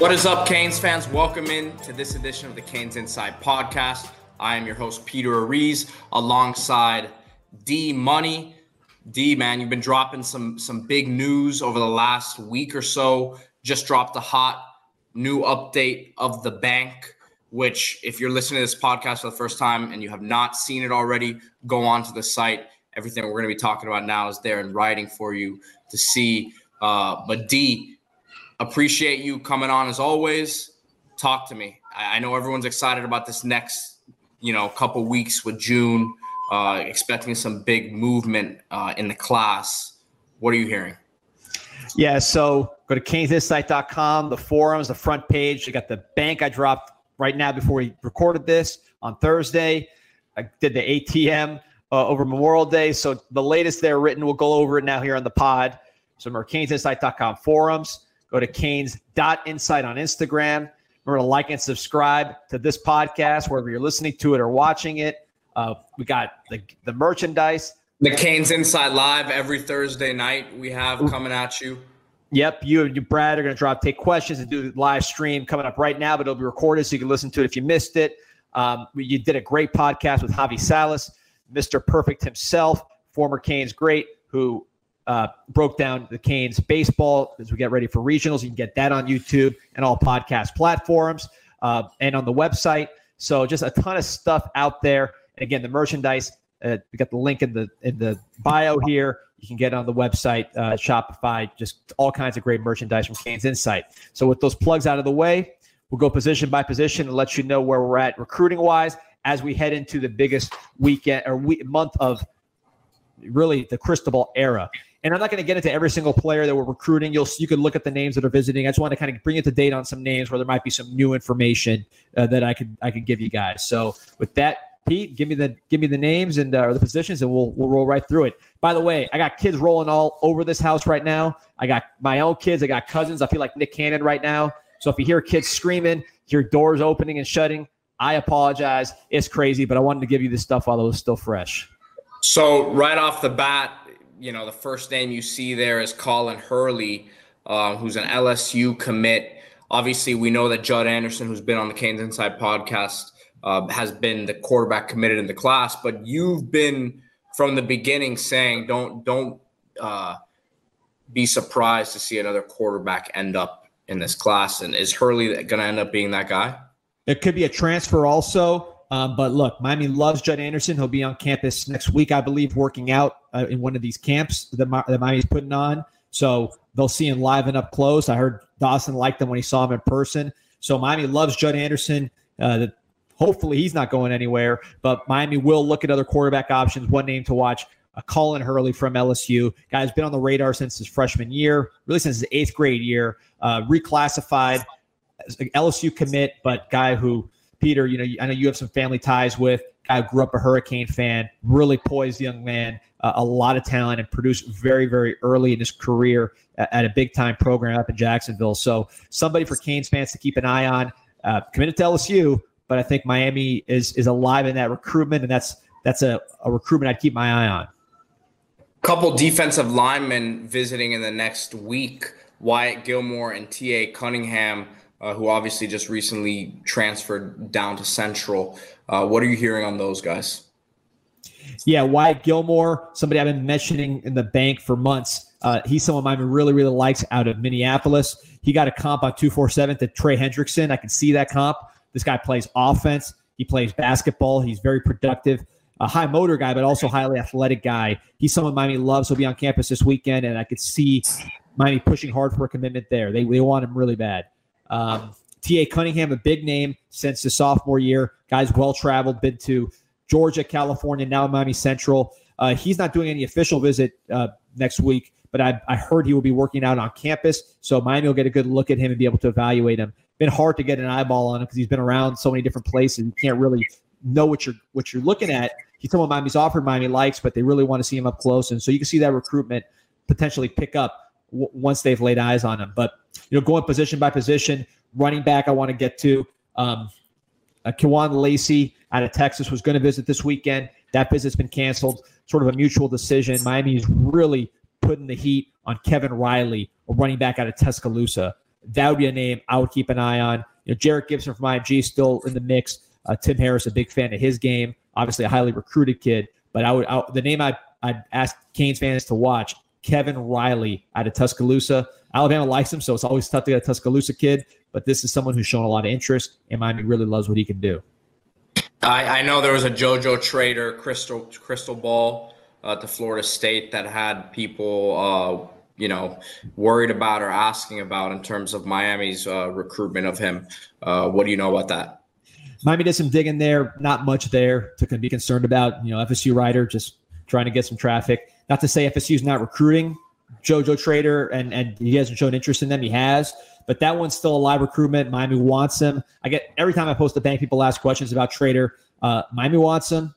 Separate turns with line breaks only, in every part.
What is up, Canes fans? Welcome in to this edition of the Canes Insight podcast. I am your host, Peter Ariz, alongside D Money. D, man, you've been dropping some some big news over the last week or so. Just dropped a hot new update of the bank, which, if you're listening to this podcast for the first time and you have not seen it already, go on to the site. Everything we're going to be talking about now is there in writing for you to see. Uh, but D, appreciate you coming on as always. Talk to me. I, I know everyone's excited about this next, you know, couple weeks with June, uh, expecting some big movement uh, in the class. What are you hearing?
Yeah, so go to canesinsight.com, the forums, the front page. You got the bank I dropped right now before we recorded this on Thursday. I did the ATM uh, over Memorial Day. So the latest there written, we'll go over it now here on the pod. So canesinsight.com forums. Go to canes.insight on Instagram. Remember to like and subscribe to this podcast wherever you're listening to it or watching it. Uh, we got the, the merchandise.
The Canes Insight Live every Thursday night we have coming at you.
Yep, you and you, Brad are going to drop take questions and do the live stream coming up right now, but it'll be recorded so you can listen to it if you missed it. Um, you did a great podcast with Javi Salas, Mr. Perfect himself, former Canes great, who uh, broke down the Canes baseball as we get ready for regionals. You can get that on YouTube and all podcast platforms uh, and on the website. So just a ton of stuff out there. And again, the merchandise uh, we got the link in the in the bio here. You can get on the website, uh, Shopify, just all kinds of great merchandise from Canes Insight. So with those plugs out of the way, we'll go position by position and let you know where we're at recruiting wise as we head into the biggest weekend or week, month of really the Cristobal era. And I'm not going to get into every single player that we're recruiting. You'll you can look at the names that are visiting. I just want to kind of bring you to date on some names where there might be some new information uh, that I could I could give you guys. So with that, Pete, give me the give me the names and uh, the positions, and we'll we'll roll right through it. By the way, I got kids rolling all over this house right now. I got my own kids. I got cousins. I feel like Nick Cannon right now. So if you hear kids screaming, hear doors opening and shutting, I apologize. It's crazy, but I wanted to give you this stuff while it was still fresh.
So right off the bat, you know the first name you see there is Colin Hurley, uh, who's an LSU commit. Obviously, we know that Judd Anderson, who's been on the Canes Insight podcast uh, has been the quarterback committed in the class, but you've been from the beginning saying don't don't uh, be surprised to see another quarterback end up in this class. And is Hurley going to end up being that guy?
It could be a transfer also. Um, but look, Miami loves Judd Anderson. He'll be on campus next week, I believe, working out uh, in one of these camps that, that Miami's putting on. So they'll see him live and up close. I heard Dawson liked him when he saw him in person. So Miami loves Judd Anderson. Uh, Hopefully, he's not going anywhere. But Miami will look at other quarterback options. One name to watch: uh, Colin Hurley from LSU. Guy's been on the radar since his freshman year, really since his eighth grade year. Uh, reclassified LSU commit, but guy who Peter, you know, I know you have some family ties with. I grew up a Hurricane fan, really poised young man, uh, a lot of talent, and produced very, very early in his career at, at a big time program up in Jacksonville. So somebody for Canes fans to keep an eye on. Uh, committed to LSU, but I think Miami is is alive in that recruitment, and that's that's a, a recruitment I'd keep my eye on.
Couple defensive linemen visiting in the next week: Wyatt Gilmore and T.A. Cunningham, uh, who obviously just recently transferred down to Central. Uh, what are you hearing on those guys?
Yeah, Wyatt Gilmore, somebody I've been mentioning in the bank for months. Uh, he's someone Miami really, really likes out of Minneapolis. He got a comp on 247 to Trey Hendrickson. I can see that comp. This guy plays offense. He plays basketball. He's very productive. A high motor guy, but also highly athletic guy. He's someone Miami loves. He'll be on campus this weekend, and I could see Miami pushing hard for a commitment there. They, they want him really bad. Um, T.A. Cunningham, a big name since his sophomore year. Guy's well traveled, been to Georgia, California, now Miami Central. Uh, he's not doing any official visit uh, next week, but I, I, heard he will be working out on campus. So Miami will get a good look at him and be able to evaluate him been hard to get an eyeball on him because he's been around so many different places. You can't really know what you're what you're looking at. He's someone Miami's offered, Miami likes, but they really want to see him up close, and so you can see that recruitment potentially pick up w- once they've laid eyes on him. But you know, going position by position, running back, I want to get to. Um, uh, Lacey out of Texas was going to visit this weekend. That visit's been canceled. Sort of a mutual decision. Miami is really putting the heat on Kevin Riley, a running back out of Tuscaloosa. that would be a name I would keep an eye on. You know, Jerrick Gibson from IMG still in the mix. Uh, Tim Harris, a big fan of his game. Obviously, a highly recruited kid. But I would I, the name I I'd ask Canes fans to watch Kevin Riley out of Tuscaloosa. Alabama likes him, so it's always tough to get a Tuscaloosa kid. But this is someone who's shown a lot of interest, and Miami really loves what he can do.
I, I know there was a JoJo Trader crystal crystal ball uh, to Florida State that had people, uh, you know, worried about or asking about in terms of Miami's uh, recruitment of him. Uh, what do you know about that?
Miami did some digging there. Not much there to be concerned about. You know, FSU writer just trying to get some traffic. Not to say FSU's not recruiting JoJo Trader and and he hasn't shown interest in them. He has, but that one's still a live recruitment. Miami wants him. I get every time I post the bank, people ask questions about Trader. Uh, Miami wants him.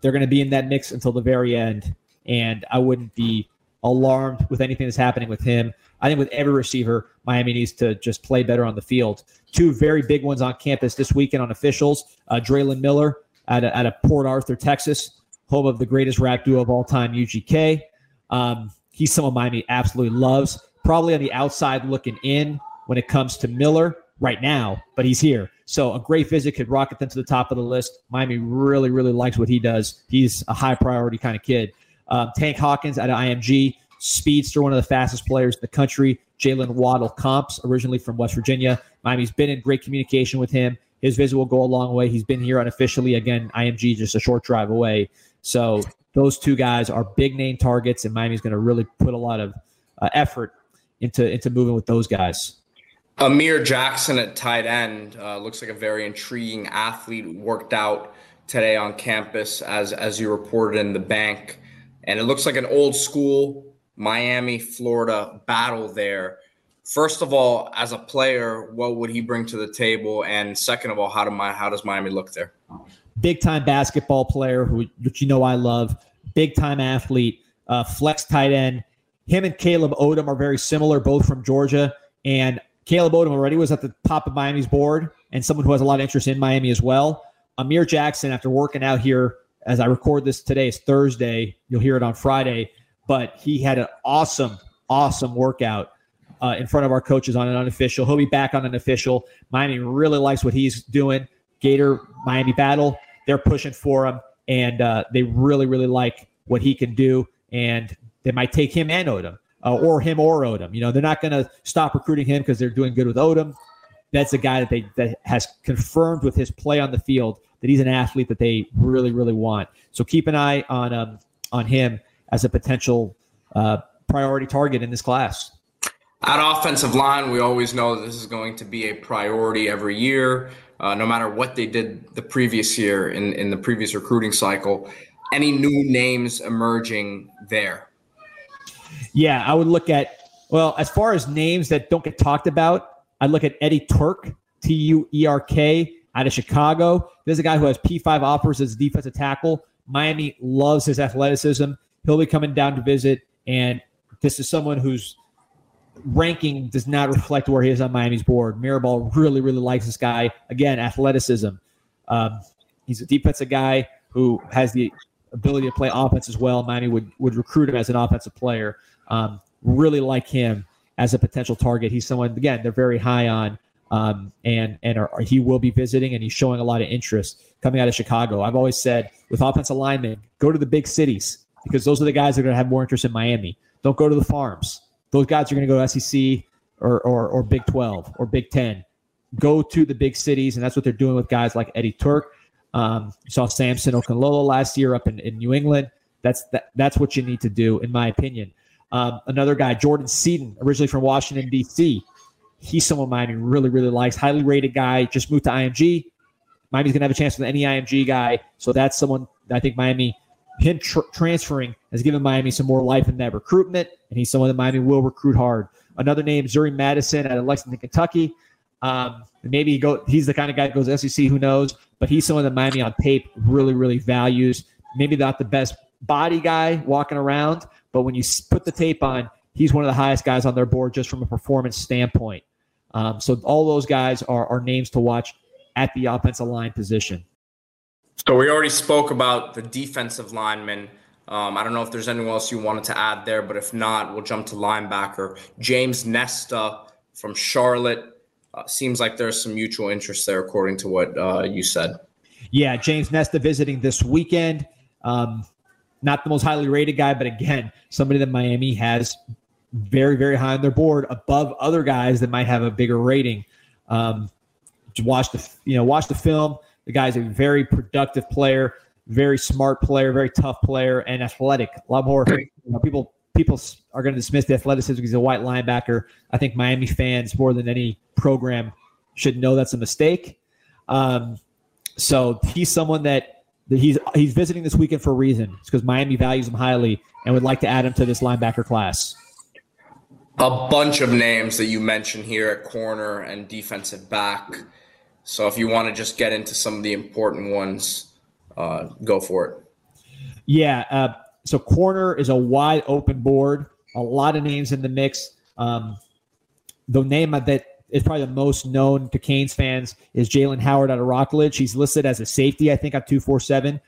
They're going to be in that mix until the very end, and I wouldn't be alarmed with anything that's happening with him. I think with every receiver, Miami needs to just play better on the field. Two very big ones on campus this weekend on officials. Uh, Drelon Miller at a, at Port Arthur, Texas, home of the greatest rap duo of all time, UGK. Um, he's someone Miami absolutely loves. Probably on the outside looking in when it comes to Miller right now, but he's here. So a great visit could rocket them to the top of the list. Miami really, really likes what he does. He's a high priority kind of kid. Um, Tank Hawkins at IMG, speedster, one of the fastest players in the country. Jaylen Waddle comps, originally from West Virginia. Miami's been in great communication with him. His visit will go a long way. He's been here unofficially. Again, IMG just a short drive away. So those two guys are big name targets, and Miami's going to really put a lot of uh, effort into into moving with those guys.
Amir Jackson at tight end uh, looks like a very intriguing athlete. Worked out today on campus, as as you reported in the bank, and it looks like an old school Miami Florida battle there. First of all, as a player, what would he bring to the table? And second of all, how do my how does Miami look there?
Big time basketball player, who which you know I love, big time athlete, uh, flex tight end. Him and Caleb Odom are very similar, both from Georgia. And Caleb Odom already was at the top of Miami's board, and someone who has a lot of interest in Miami as well. Amir Jackson, after working out here as I record this today, is Thursday. You'll hear it on Friday, but he had an awesome, awesome workout. Uh, in front of our coaches on an unofficial. He'll be back on an official. Miami really likes what he's doing. Gator Miami battle. They're pushing for him, and uh, they really, really like what he can do. And they might take him and Odom, uh, or him or Odom. You know, they're not going to stop recruiting him because they're doing good with Odom. That's a guy that they that has confirmed with his play on the field that he's an athlete that they really, really want. So keep an eye on um, on him as a potential uh, priority target in this class.
At offensive line, we always know this is going to be a priority every year uh, no matter what they did the previous year in, in the previous recruiting cycle. Any new names emerging there?
Yeah, I would look at, well, as far as names that don't get talked about, I'd look at Eddie Tuerk, T U E R K, out of Chicago. There's a guy who has P5 offers as defensive tackle. Miami loves his athleticism. He'll be coming down to visit, and this is someone who's ranking does not reflect where he is on Miami's board. Mirabal really, really likes this guy. Again, athleticism. Um, he's a defensive guy who has the ability to play offense as well. Miami would would recruit him as an offensive player. Um, really like him as a potential target. He's someone again they're very high on, um, and and are, he will be visiting and he's showing a lot of interest coming out of Chicago. I've always said with offensive linemen, go to the big cities because those are the guys that are going to have more interest in Miami. Don't go to the farms. Those guys are going to go to SEC or, or, or Big 12 or Big 10. Go to the big cities, and that's what they're doing with guys like Eddie Tuerk. Um, you saw Samson Okunlola last year up in, in New England. That's that, that's what you need to do, in my opinion. Um, another guy, Jordan Seaton, originally from Washington, D.C. He's someone Miami really, really likes. Highly rated guy, just moved to IMG. Miami's going to have a chance with any IMG guy. So that's someone I think Miami him tr- transferring has given Miami some more life in that recruitment, and he's someone that Miami will recruit hard. Another name, Zuri Madison of Lexington, Kentucky. Um, maybe he go, he's the kind of guy that goes SEC, who knows? But he's someone that Miami on tape really, really values. Maybe not the best body guy walking around, but when you put the tape on, he's one of the highest guys on their board just from a performance standpoint. Um, so all those guys are, are names to watch at the offensive line position.
So we already spoke about the defensive lineman. Um, I don't know if there's anyone else you wanted to add there, but if not, we'll jump to linebacker. James Nesta from Charlotte. Uh, seems like there's some mutual interest there, according to what uh, you said.
Yeah, James Nesta visiting this weekend. Um, not the most highly rated guy, but again, somebody that Miami has very, very high on their board, above other guys that might have a bigger rating. Um, watch the you know watch the film. The guy's a very productive player, very smart player, very tough player, and athletic. A lot more you know, people people are going to dismiss the athleticism because he's a white linebacker. I think Miami fans more than any program should know that's a mistake. Um, so he's someone that, that he's he's visiting this weekend for a reason. It's because Miami values him highly and would like to add him to this linebacker class.
A bunch of names that you mentioned here at corner and defensive back. So if you want to just get into some of the important ones, uh, go for it.
Yeah. Uh, so corner is a wide open board. A lot of names in the mix. Um, the name that is probably the most known to Canes fans is Jalen Howard out of Rockledge. He's listed as a safety, I think, at 247.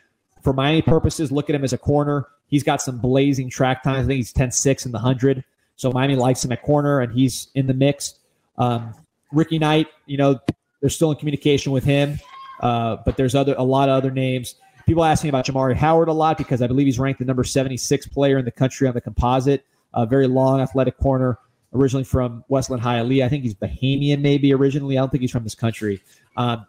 For Miami purposes, look at him as a corner. He's got some blazing track times. I think he's 10 6 in the 100. So Miami likes him at corner, and he's in the mix. Um, Ricky Knight, you know, they're still in communication with him, uh, but there's other a lot of other names. People ask me about Jamari Howard a lot because I believe he's ranked the number 76 player in the country on the composite. A very long, athletic corner, originally from Westland Hialeah. I think he's Bahamian, maybe originally. I don't think he's from this country. Um,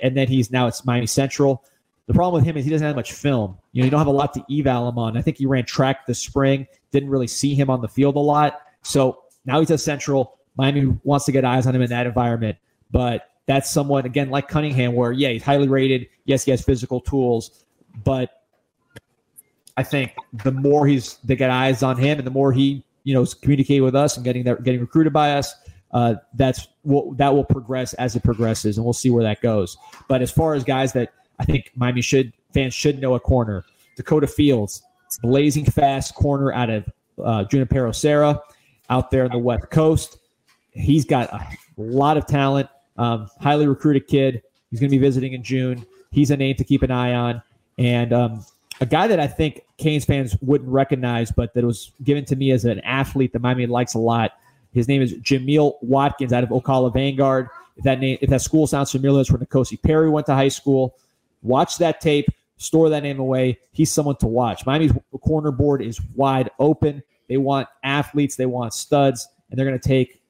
and then he's now it's Miami Central. The problem with him is he doesn't have much film. You know, you don't have a lot to eval him on. I think he ran track this spring, didn't really see him on the field a lot. So now he's at Central. Miami wants to get eyes on him in that environment. But that's someone again like Cunningham, where yeah, he's highly rated. Yes, he has physical tools, but I think the more he's they get eyes on him, and the more he you know communicate with us and getting that getting recruited by us, uh, that's will that will progress as it progresses, and we'll see where that goes. But as far as guys that I think Miami should fans should know a corner, Dakota Fields, blazing fast corner out of uh, Junipero Serra, out there in the West Coast. He's got a lot of talent. Um, highly recruited kid. He's going to be visiting in June. He's a name to keep an eye on. And um, a guy that I think Canes fans wouldn't recognize, but that was given to me as an athlete that Miami likes a lot. His name is Jameel Watkins out of Ocala Vanguard. If that name, if that school sounds familiar, it's where N'Kosi Perry went to high school. Watch that tape, store that name away. He's someone to watch. Miami's corner board is wide open. They want athletes, they want studs, and they're going to take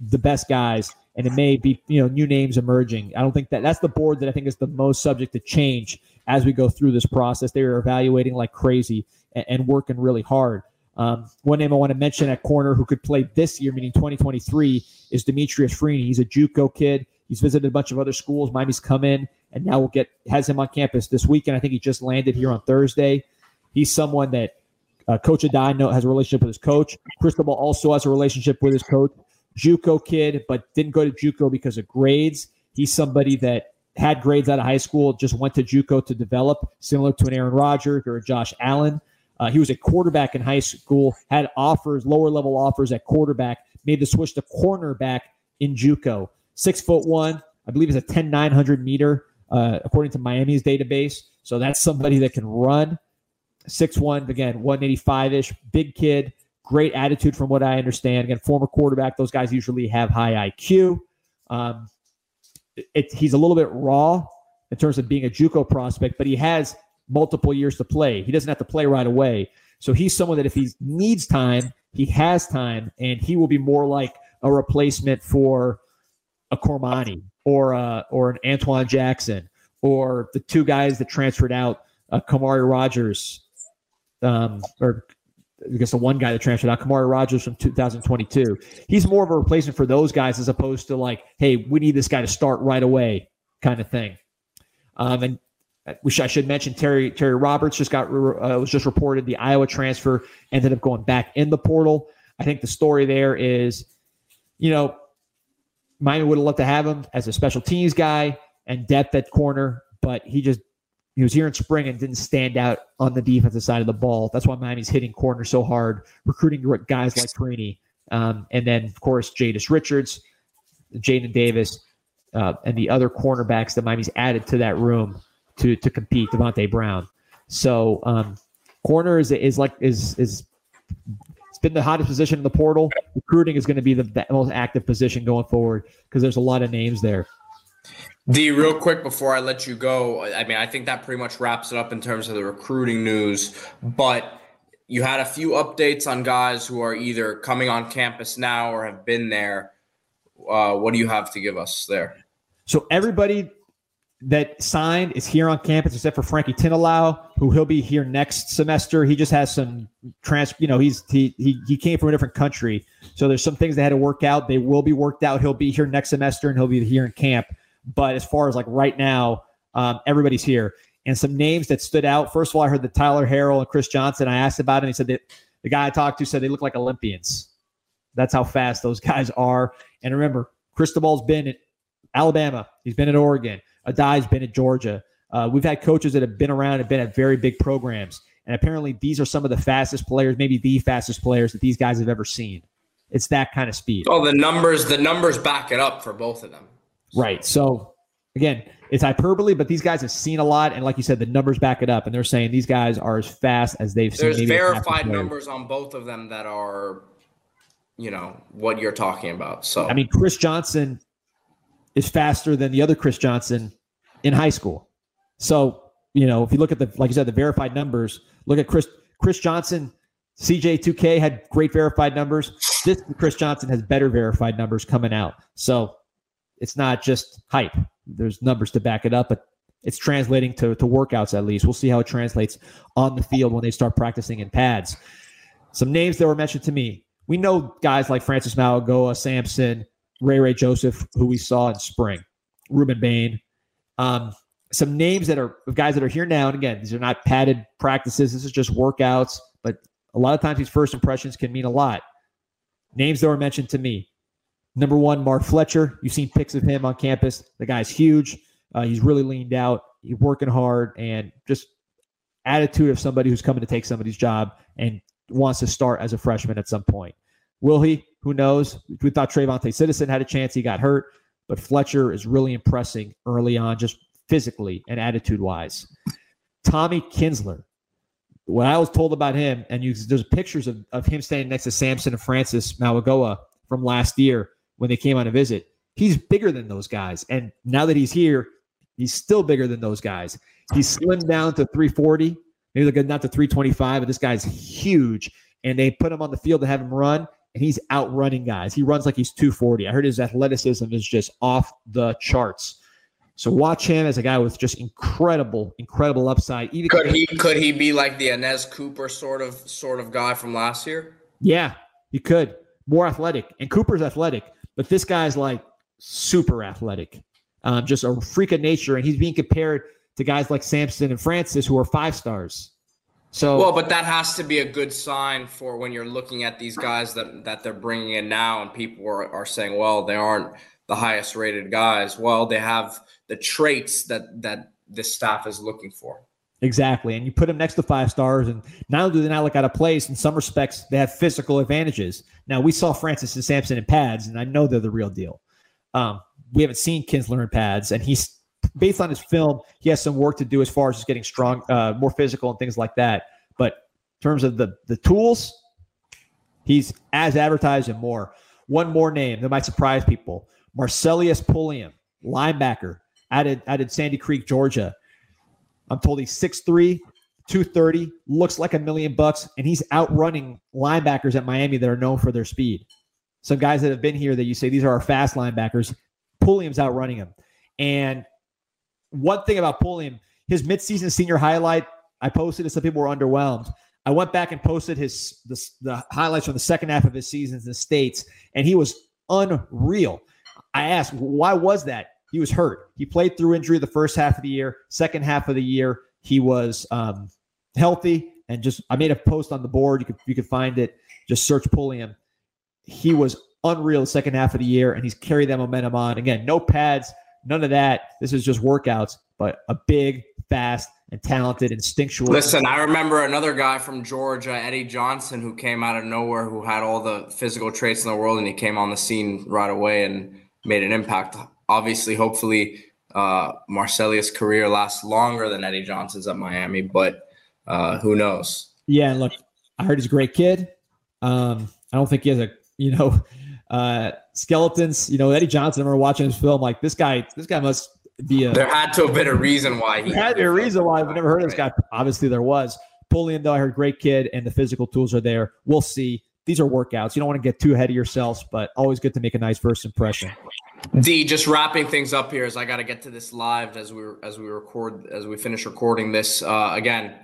the best guys and it may be you know new names emerging. I don't think that that's the board that I think is the most subject to change as we go through this process. They are evaluating like crazy and, and working really hard. Um, one name I want to mention at corner who could play this year, meaning 2023, is Demetrius Freeney. He's a JUCO kid. He's visited a bunch of other schools. Miami's come in and now we'll get has him on campus this weekend. I think he just landed here on Thursday. He's someone that uh, Coach Addae has a relationship with his coach. Cristobal also has a relationship with his coach. JUCO kid, but didn't go to JUCO because of grades. He's somebody that had grades out of high school, just went to JUCO to develop, similar to an Aaron Rodgers or a Josh Allen. Uh, he was a quarterback in high school, had offers, lower level offers at quarterback, made the switch to cornerback in JUCO. Six foot one, I believe is a 10 900 meter, uh, according to Miami's database. So that's somebody that can run. Six one, again, 185 ish, big kid, Great attitude, from what I understand. Again, former quarterback. Those guys usually have high IQ. Um, it, he's a little bit raw in terms of being a JUCO prospect, but he has multiple years to play. He doesn't have to play right away. So he's someone that if he needs time, he has time, and he will be more like a replacement for a Cormani or a, or an Antoine Jackson or the two guys that transferred out, uh, Khamauri Rogers um, or I guess the one guy that transferred out, Khamauri Rogers from 2022. He's more of a replacement for those guys as opposed to like, hey, we need this guy to start right away, kind of thing. Um, and which I should mention, Terry Terry Roberts just got uh, was just reported the Iowa transfer ended up going back in the portal. I think the story there is, you know, Miami would have loved to have him as a special teams guy and depth at corner, but he just he was here in spring and didn't stand out on the defensive side of the ball. That's why Miami's hitting corner so hard, recruiting guys like Freeney. Um, and then, of course, Jadis Richards, Jaden Davis, uh, and the other cornerbacks that Miami's added to that room to to compete, Davonte Brown. So um, corner is, is like is is it's been the hottest position in the portal. Recruiting is going to be the most active position going forward because there's a lot of names there.
D, real quick before I let you go, I mean, I think that pretty much wraps it up in terms of the recruiting news. But you had a few updates on guys who are either coming on campus now or have been there. Uh, what do you have to give us there?
So everybody that signed is here on campus except for Frankie Tinalau, who he'll be here next semester. He just has some trans, you know, he's he, he he came from a different country, so there's some things that had to work out. They will be worked out. He'll be here next semester and he'll be here in camp. But as far as like right now, um, everybody's here. And some names that stood out. First of all, I heard that Tyler Harrell and Chris Johnson. I asked about it. And he said that the guy I talked to said they look like Olympians. That's how fast those guys are. And remember, Cristobal's been at Alabama. He's been at Oregon. Addae's been at Georgia. Uh, we've had coaches that have been around and been at very big programs. And apparently, these are some of the fastest players, maybe the fastest players that these guys have ever seen. It's that kind of speed.
Oh, the numbers, the numbers back it up for both of them.
Right. So again, it's hyperbole, but these guys have seen a lot, and like you said, the numbers back it up, and they're saying these guys are as fast as they've
There's
seen.
There's verified numbers on both of them that are, you know, what you're talking about. So
I mean, Chris Johnson is faster than the other Chris Johnson in high school. So you know, if you look at the like you said, the verified numbers, look at Chris Chris Johnson. CJ2K had great verified numbers. This Chris Johnson has better verified numbers coming out. So it's not just hype. There's numbers to back it up, but it's translating to, to workouts at least. We'll see how it translates on the field when they start practicing in pads. Some names that were mentioned to me. We know guys like Francis Mauigoa, Samson, Ray Ray Joseph, who we saw in spring, Rueben Bain. Um, some names that are guys that are here now. And again, these are not padded practices. This is just workouts, but a lot of times these first impressions can mean a lot. Names that were mentioned to me. Number one, Mark Fletcher. You've seen pics of him on campus. The guy's huge. Uh, he's really leaned out. He's working hard and just attitude of somebody who's coming to take somebody's job and wants to start as a freshman at some point. Will he? Who knows? We thought TreVonte Citizen had a chance. He got hurt, but Fletcher is really impressing early on, just physically and attitude wise. Tommy Kinsler. What I was told about him, and you, there's pictures of, of him standing next to Samson and Francis Mauigoa from last year when they came on a visit. He's bigger than those guys. And now that he's here, he's still bigger than those guys. He's slimmed down to 340, maybe they're not to 325, but this guy's huge. And they put him on the field to have him run, and he's outrunning guys. He runs like he's 240. I heard his athleticism is just off the charts. So watch him as a guy with just incredible, incredible upside.
Even could he could he be like the Anez Cooper sort of sort of guy from last year?
Yeah, he could. More athletic, and Cooper's athletic. But this guy's like super athletic, um, just a freak of nature, and he's being compared to guys like Samson and Francis who are five stars. So
well, but that has to be a good sign for when you're looking at these guys that that they're bringing in now, and people are, are saying, well, they aren't the highest rated guys. Well, they have the traits that that this staff is looking for.
Exactly. And you put them next to five stars, and not only do they not look out of place, in some respects, they have physical advantages. Now, we saw Francis and Samson in pads, and I know they're the real deal. Um, we haven't seen Kinsler in pads, and he's based on his film, he has some work to do as far as just getting strong, uh, more physical, and things like that. But in terms of the the tools, he's as advertised and more. One more name that might surprise people: Marcellus Pulliam, linebacker, added added Sandy Creek, Georgia. I'm told he's 6'3, 230, looks like a million bucks, and he's outrunning linebackers at Miami that are known for their speed. Some guys that have been here that you say these are our fast linebackers, Pulliam's outrunning him. And one thing about Pulliam, his midseason senior highlight, I posted it, some people were underwhelmed. I went back and posted his the, the highlights from the second half of his seasons in the States, and he was unreal. I asked, why was that? He was hurt. He played through injury the first half of the year. Second half of the year, he was um, healthy and just. I made a post on the board. You could you could find it. Just search Pulliam. He was unreal the second half of the year, and he's carried that momentum on. Again, no pads, none of that. This is just workouts, but a big, fast, and talented, instinctual.
Listen, I remember another guy from Georgia, Eddie Johnson, who came out of nowhere, who had all the physical traits in the world, and he came on the scene right away and made an impact obviously, hopefully, uh, Marcellus' career lasts longer than Eddie Johnson's at Miami, but uh, who knows?
Yeah, look, I heard he's a great kid. Um, I don't think he has a you know uh, skeletons. You know, Eddie Johnson. I remember watching his film. Like this guy, this guy must be a.
There had to have been a reason why
he. Had to be a reason why I've never heard of this guy. Obviously, there was. Pulliam, though, I heard great kid, and the physical tools are there. We'll see. These are workouts. You don't want to get too ahead of yourselves, but always good to make a nice first impression.
D, just wrapping things up here as I got to get to this live as we as we record as we finish recording this. Uh, again,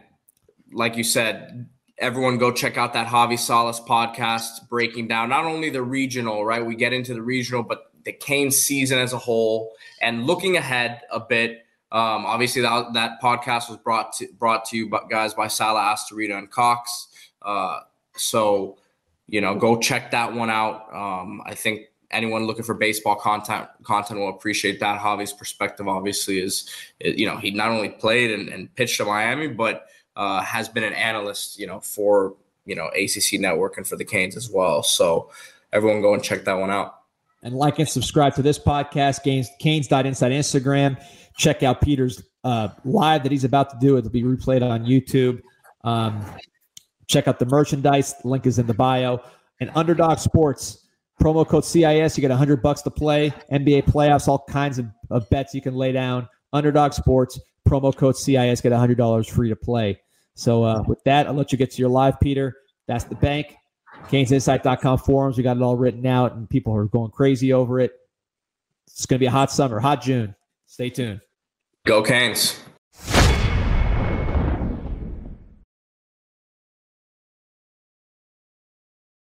like you said, everyone go check out that Javi Salas podcast breaking down not only the regional, right? We get into the regional, but the Canes season as a whole and looking ahead a bit. Um, obviously, that, that podcast was brought to brought to you, by, guys, by Sala Astorita and Cox. Uh, so, you know, go check that one out. Um, I think anyone looking for baseball content content will appreciate that. Javi's perspective, obviously, is you know he not only played and, and pitched to Miami, but uh, has been an analyst, you know, for you know ACC Network and for the Canes as well. So everyone go and check that one out.
And like and subscribe to this podcast, Canes Canes.insight Instagram. Check out Peter's uh, live that he's about to do. It'll be replayed on YouTube. Um, check out the merchandise. The link is in the bio. And Underdog Sports promo code CIS. You get 100 bucks to play. NBA playoffs, all kinds of, of bets you can lay down. Underdog Sports promo code CIS. Get $100 free to play. So uh, with that, I'll let you get to your live, Peter. That's the bank. CanesInsight.com forums. We got it all written out, and people are going crazy over it. It's going to be a hot summer, hot June. Stay tuned.
Go Canes.